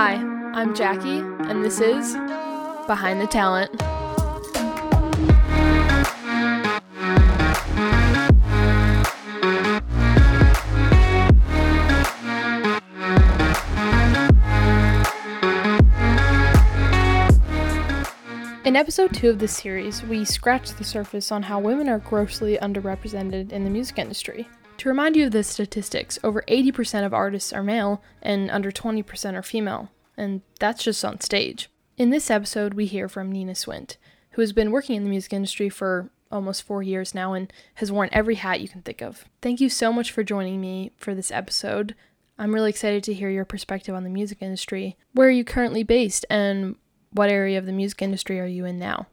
Hi, I'm Jackie, and this is Behind the Talent. In episode 2 of this series, we scratch the surface on how women are grossly underrepresented in the music industry. To remind you of the statistics, over 80% of artists are male and under 20% are female, and that's just on stage. In this episode, we hear from Nina Swint, who has been working in the music industry for almost four years now and has worn every hat you can think of. Thank you so much for joining me for this episode. I'm really excited to hear your perspective on the music industry. Where are you currently based, and what area of the music industry are you in now?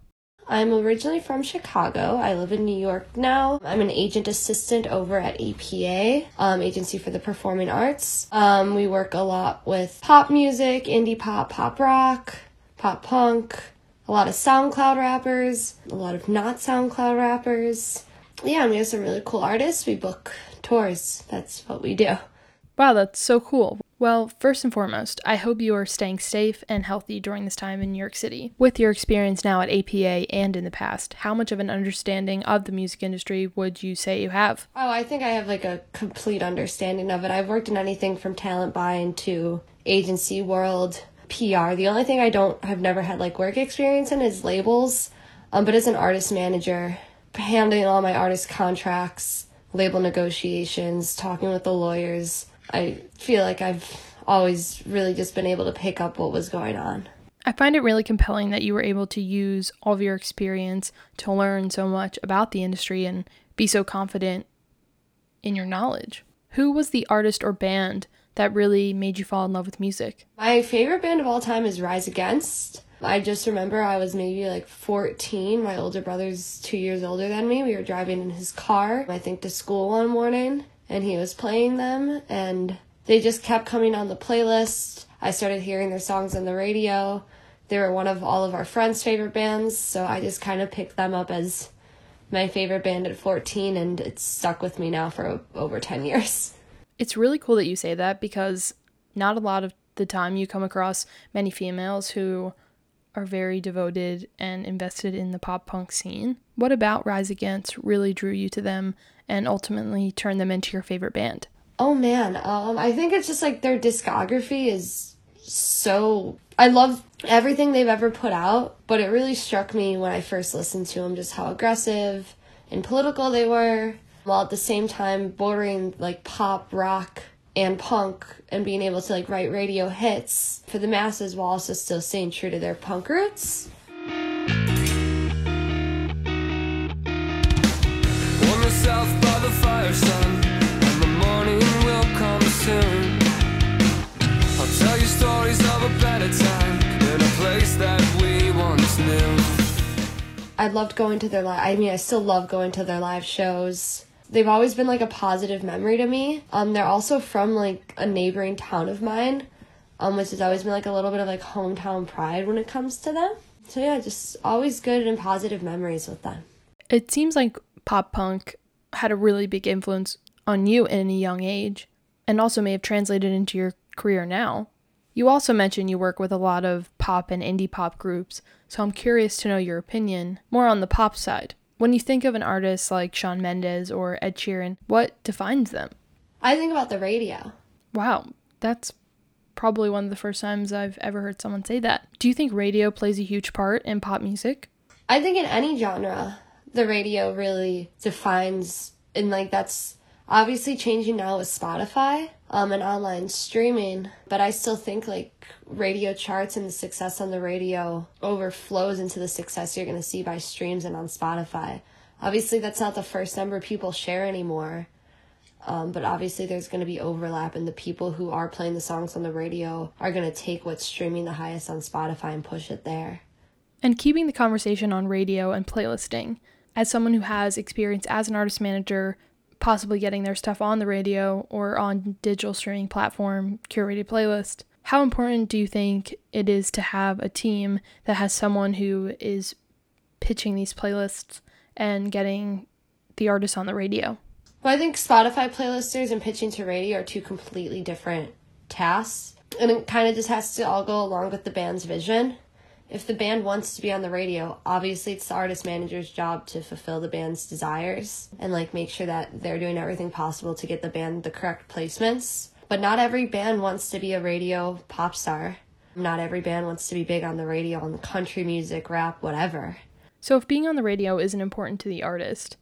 I'm originally from Chicago. I live in New York now. I'm an agent assistant over at APA, um, Agency for the Performing Arts. Um, we work a lot with pop music, indie pop, pop rock, pop punk, a lot of SoundCloud rappers, a lot of not SoundCloud rappers. Yeah, and we have some really cool artists. We book tours. That's what we do. Wow, that's so cool. Well, first and foremost, I hope you are staying safe and healthy during this time in New York City. With your experience now at APA and in the past, how much of an understanding of the music industry would you say you have? Oh, I think I have like a complete understanding of it. I've worked in anything from talent buying to agency world, PR. The only thing I don't have never had like work experience in is labels. Um, but as an artist manager, handling all my artist contracts, label negotiations, talking with the lawyers, I feel like I've always really just been able to pick up what was going on. I find it really compelling that you were able to use all of your experience to learn so much about the industry and be so confident in your knowledge. Who was the artist or band that really made you fall in love with music? My favorite band of all time is Rise Against. I just remember I was maybe like 14. My older brother's two years older than me. We were driving in his car, I think, to school one morning and he was playing them and they just kept coming on the playlist. I started hearing their songs on the radio. They were one of all of our friends' favorite bands, so I just kind of picked them up as my favorite band at 14 and it's stuck with me now for over 10 years. It's really cool that you say that because not a lot of the time you come across many females who are very devoted and invested in the pop punk scene. What about Rise Against really drew you to them and ultimately turn them into your favorite band? Oh man, um, I think it's just like their discography is so. I love everything they've ever put out, but it really struck me when I first listened to them just how aggressive and political they were, while at the same time bordering like pop, rock, and punk and being able to like write radio hits for the masses while also still staying true to their punk roots. The fire, son, and the morning will come soon. I'll tell you stories of a better time in a place that we once knew. I loved going to their live. I mean, I still love going to their live shows. They've always been like a positive memory to me. Um, they're also from like a neighboring town of mine, um, which has always been like a little bit of like hometown pride when it comes to them. So yeah, just always good and positive memories with them. It seems like pop punk had a really big influence on you in a young age and also may have translated into your career now. You also mentioned you work with a lot of pop and indie pop groups, so I'm curious to know your opinion more on the pop side. When you think of an artist like Shawn Mendes or Ed Sheeran, what defines them? I think about the radio. Wow, that's probably one of the first times I've ever heard someone say that. Do you think radio plays a huge part in pop music? I think in any genre the radio really defines and like that's obviously changing now with Spotify um and online streaming, but I still think like radio charts and the success on the radio overflows into the success you're going to see by streams and on Spotify. Obviously that's not the first number people share anymore. Um, but obviously there's going to be overlap and the people who are playing the songs on the radio are going to take what's streaming the highest on Spotify and push it there. And keeping the conversation on radio and playlisting, as someone who has experience as an artist manager, possibly getting their stuff on the radio or on digital streaming platform, curated playlist, how important do you think it is to have a team that has someone who is pitching these playlists and getting the artist on the radio? Well, I think Spotify playlisters and pitching to radio are two completely different tasks. And it kind of just has to all go along with the band's vision. If the band wants to be on the radio, obviously it's the artist manager's job to fulfill the band's desires and like make sure that they're doing everything possible to get the band the correct placements. But not every band wants to be a radio pop star. Not every band wants to be big on the radio, on the country music, rap, whatever. So, if being on the radio isn't important to the artist,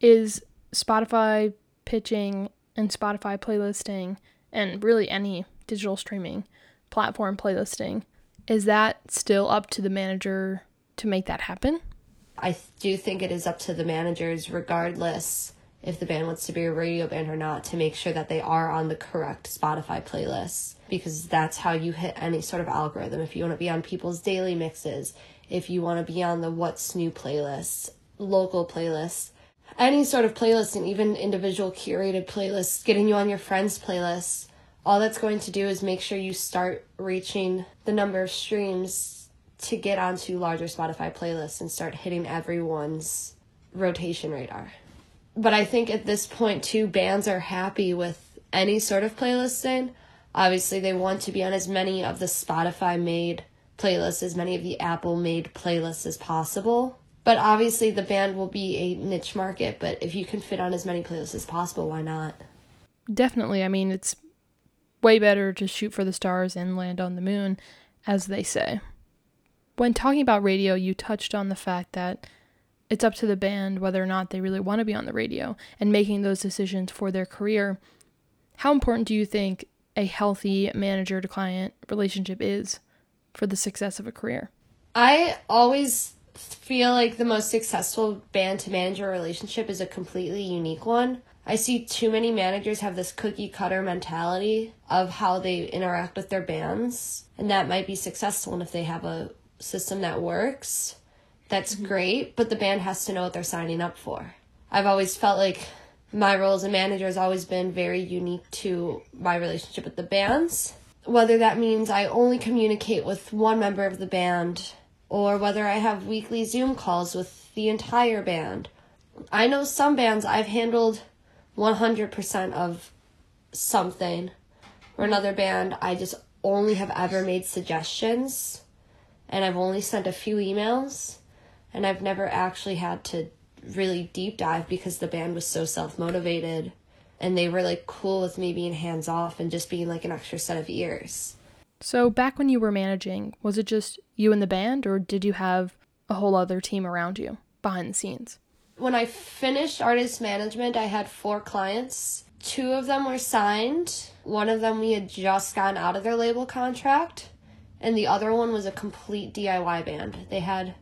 is Spotify pitching and Spotify playlisting and really any digital streaming platform playlisting, is that still up to the manager to make that happen? I do think it is up to the managers, regardless if the band wants to be a radio band or not, to make sure that they are on the correct Spotify playlist because that's how you hit any sort of algorithm. If you want to be on people's daily mixes, if you want to be on the What's New playlist, local playlists, any sort of playlist, and even individual curated playlists, getting you on your friends' playlists, all that's going to do is make sure you start reaching the number of streams to get onto larger Spotify playlists and start hitting everyone's rotation radar. But I think at this point, too, bands are happy with any sort of playlisting. Obviously, they want to be on as many of the Spotify made playlists, as many of the Apple made playlists as possible. But obviously, the band will be a niche market, but if you can fit on as many playlists as possible, why not? Definitely. I mean, it's way better to shoot for the stars and land on the moon, as they say. When talking about radio, you touched on the fact that it's up to the band whether or not they really want to be on the radio and making those decisions for their career. How important do you think a healthy manager to client relationship is for the success of a career? I always feel like the most successful band to manager relationship is a completely unique one. I see too many managers have this cookie cutter mentality of how they interact with their bands, and that might be successful. And if they have a system that works, that's mm-hmm. great, but the band has to know what they're signing up for. I've always felt like my role as a manager has always been very unique to my relationship with the bands. Whether that means I only communicate with one member of the band or whether I have weekly Zoom calls with the entire band. I know some bands I've handled 100% of something, or another band I just only have ever made suggestions and I've only sent a few emails and I've never actually had to really deep dive because the band was so self motivated and they were like cool with me being hands off and just being like an extra set of ears. So, back when you were managing, was it just you and the band, or did you have a whole other team around you behind the scenes? When I finished artist management, I had four clients. Two of them were signed, one of them we had just gotten out of their label contract, and the other one was a complete DIY band. They had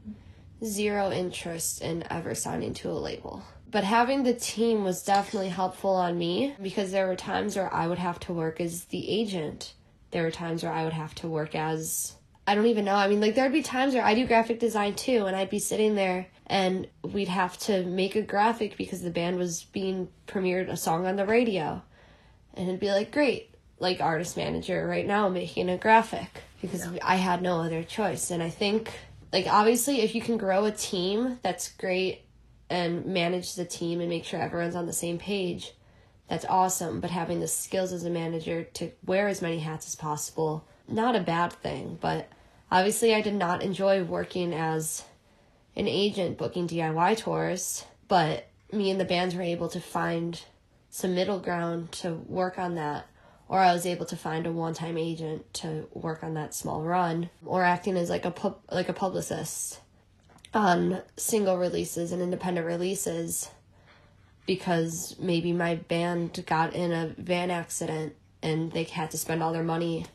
zero interest in ever signing to a label. But having the team was definitely helpful on me because there were times where I would have to work as the agent. There were times where I would have to work as I don't even know. I mean, like there'd be times where I do graphic design too, and I'd be sitting there and we'd have to make a graphic because the band was being premiered a song on the radio. And it'd be like, great, like artist manager right now making a graphic because yeah. I had no other choice. And I think like obviously if you can grow a team that's great and manage the team and make sure everyone's on the same page that's awesome but having the skills as a manager to wear as many hats as possible not a bad thing but obviously i did not enjoy working as an agent booking diy tours but me and the bands were able to find some middle ground to work on that or I was able to find a one-time agent to work on that small run, or acting as like a pub, like a publicist on single releases and independent releases because maybe my band got in a van accident and they had to spend all their money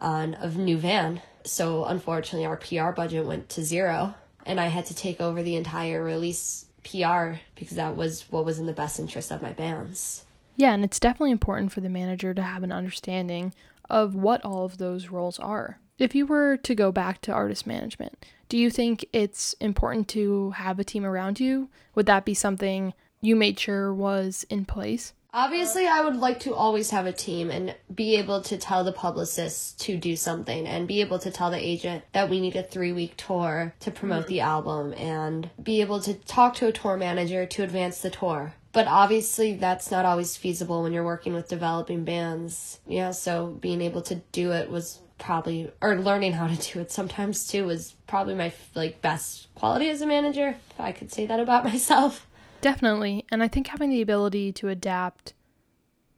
on a new van. So unfortunately our PR budget went to zero and I had to take over the entire release PR because that was what was in the best interest of my bands. Yeah, and it's definitely important for the manager to have an understanding of what all of those roles are. If you were to go back to artist management, do you think it's important to have a team around you? Would that be something you made sure was in place? Obviously, I would like to always have a team and be able to tell the publicist to do something and be able to tell the agent that we need a three week tour to promote mm-hmm. the album and be able to talk to a tour manager to advance the tour But obviously, that's not always feasible when you're working with developing bands. Yeah, so being able to do it was probably or learning how to do it sometimes too was probably my like best quality as a manager if i could say that about myself definitely and i think having the ability to adapt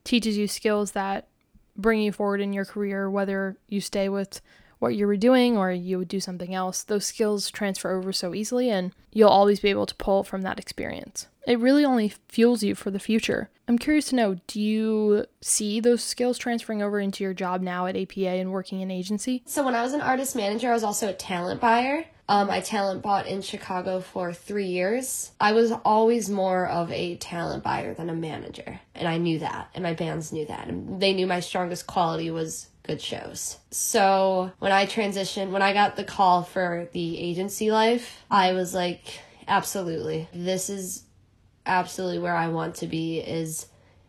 teaches you skills that bring you forward in your career whether you stay with what you were doing or you would do something else those skills transfer over so easily and you'll always be able to pull from that experience it really only fuels you for the future. I'm curious to know do you see those skills transferring over into your job now at APA and working in agency? So, when I was an artist manager, I was also a talent buyer. Um, I talent bought in Chicago for three years. I was always more of a talent buyer than a manager, and I knew that, and my bands knew that, and they knew my strongest quality was good shows. So when I transitioned, when I got the call for the agency life, I was like, absolutely, this is absolutely where I want to be is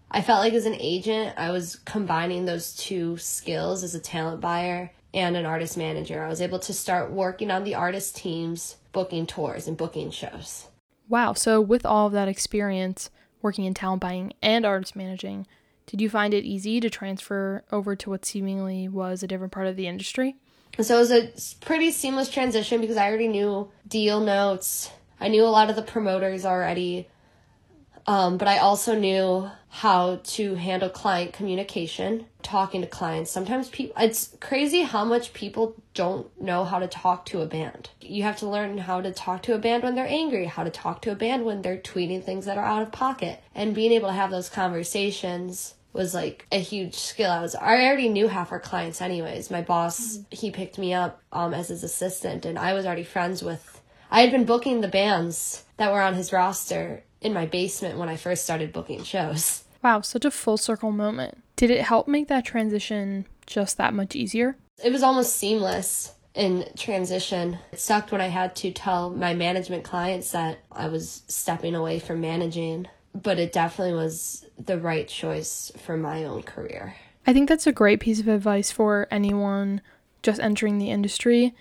I felt like as an agent, I was combining those two skills as a talent buyer and an artist manager. I was able to start working on the artist teams, booking tours and booking shows. Wow. So, with all of that experience working in talent buying and artist managing, did you find it easy to transfer over to what seemingly was a different part of the industry? So, it was a pretty seamless transition because I already knew deal notes. I knew a lot of the promoters already. Um, but I also knew how to handle client communication, talking to clients. Sometimes people, it's crazy how much people don't know how to talk to a band. You have to learn how to talk to a band when they're angry, how to talk to a band when they're tweeting things that are out of pocket, and being able to have those conversations was like a huge skill. I was I already knew half our clients anyways. My boss, mm-hmm. he picked me up um as his assistant and I was already friends with I had been booking the bands that were on his roster in my basement when I first started booking shows. Wow, such a full circle moment. Did it help make that transition just that much easier? It was almost seamless in transition. It sucked when I had to tell my management clients that I was stepping away from managing, but it definitely was the right choice for my own career. I think that's a great piece of advice for anyone just entering the industry.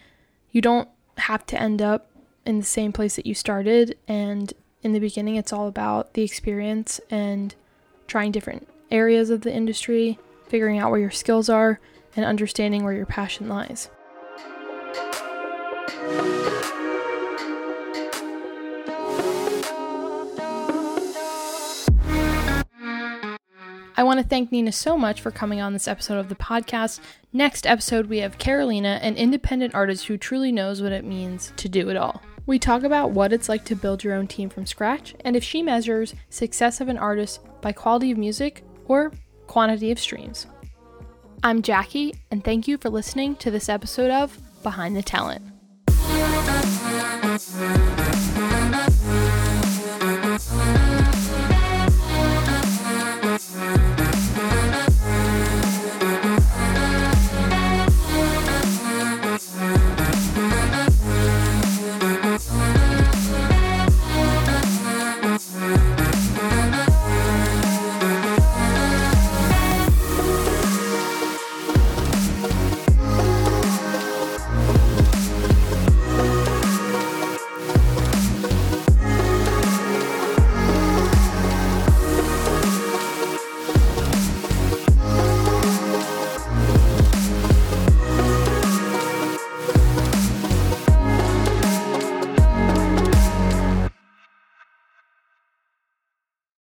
You don't have to end up in the same place that you started, and in the beginning, it's all about the experience and trying different areas of the industry, figuring out where your skills are, and understanding where your passion lies. I want to thank Nina so much for coming on this episode of the podcast. Next episode, we have Carolina, an independent artist who truly knows what it means to do it all. We talk about what it's like to build your own team from scratch and if she measures success of an artist by quality of music or quantity of streams. I'm Jackie, and thank you for listening to this episode of Behind the Talent.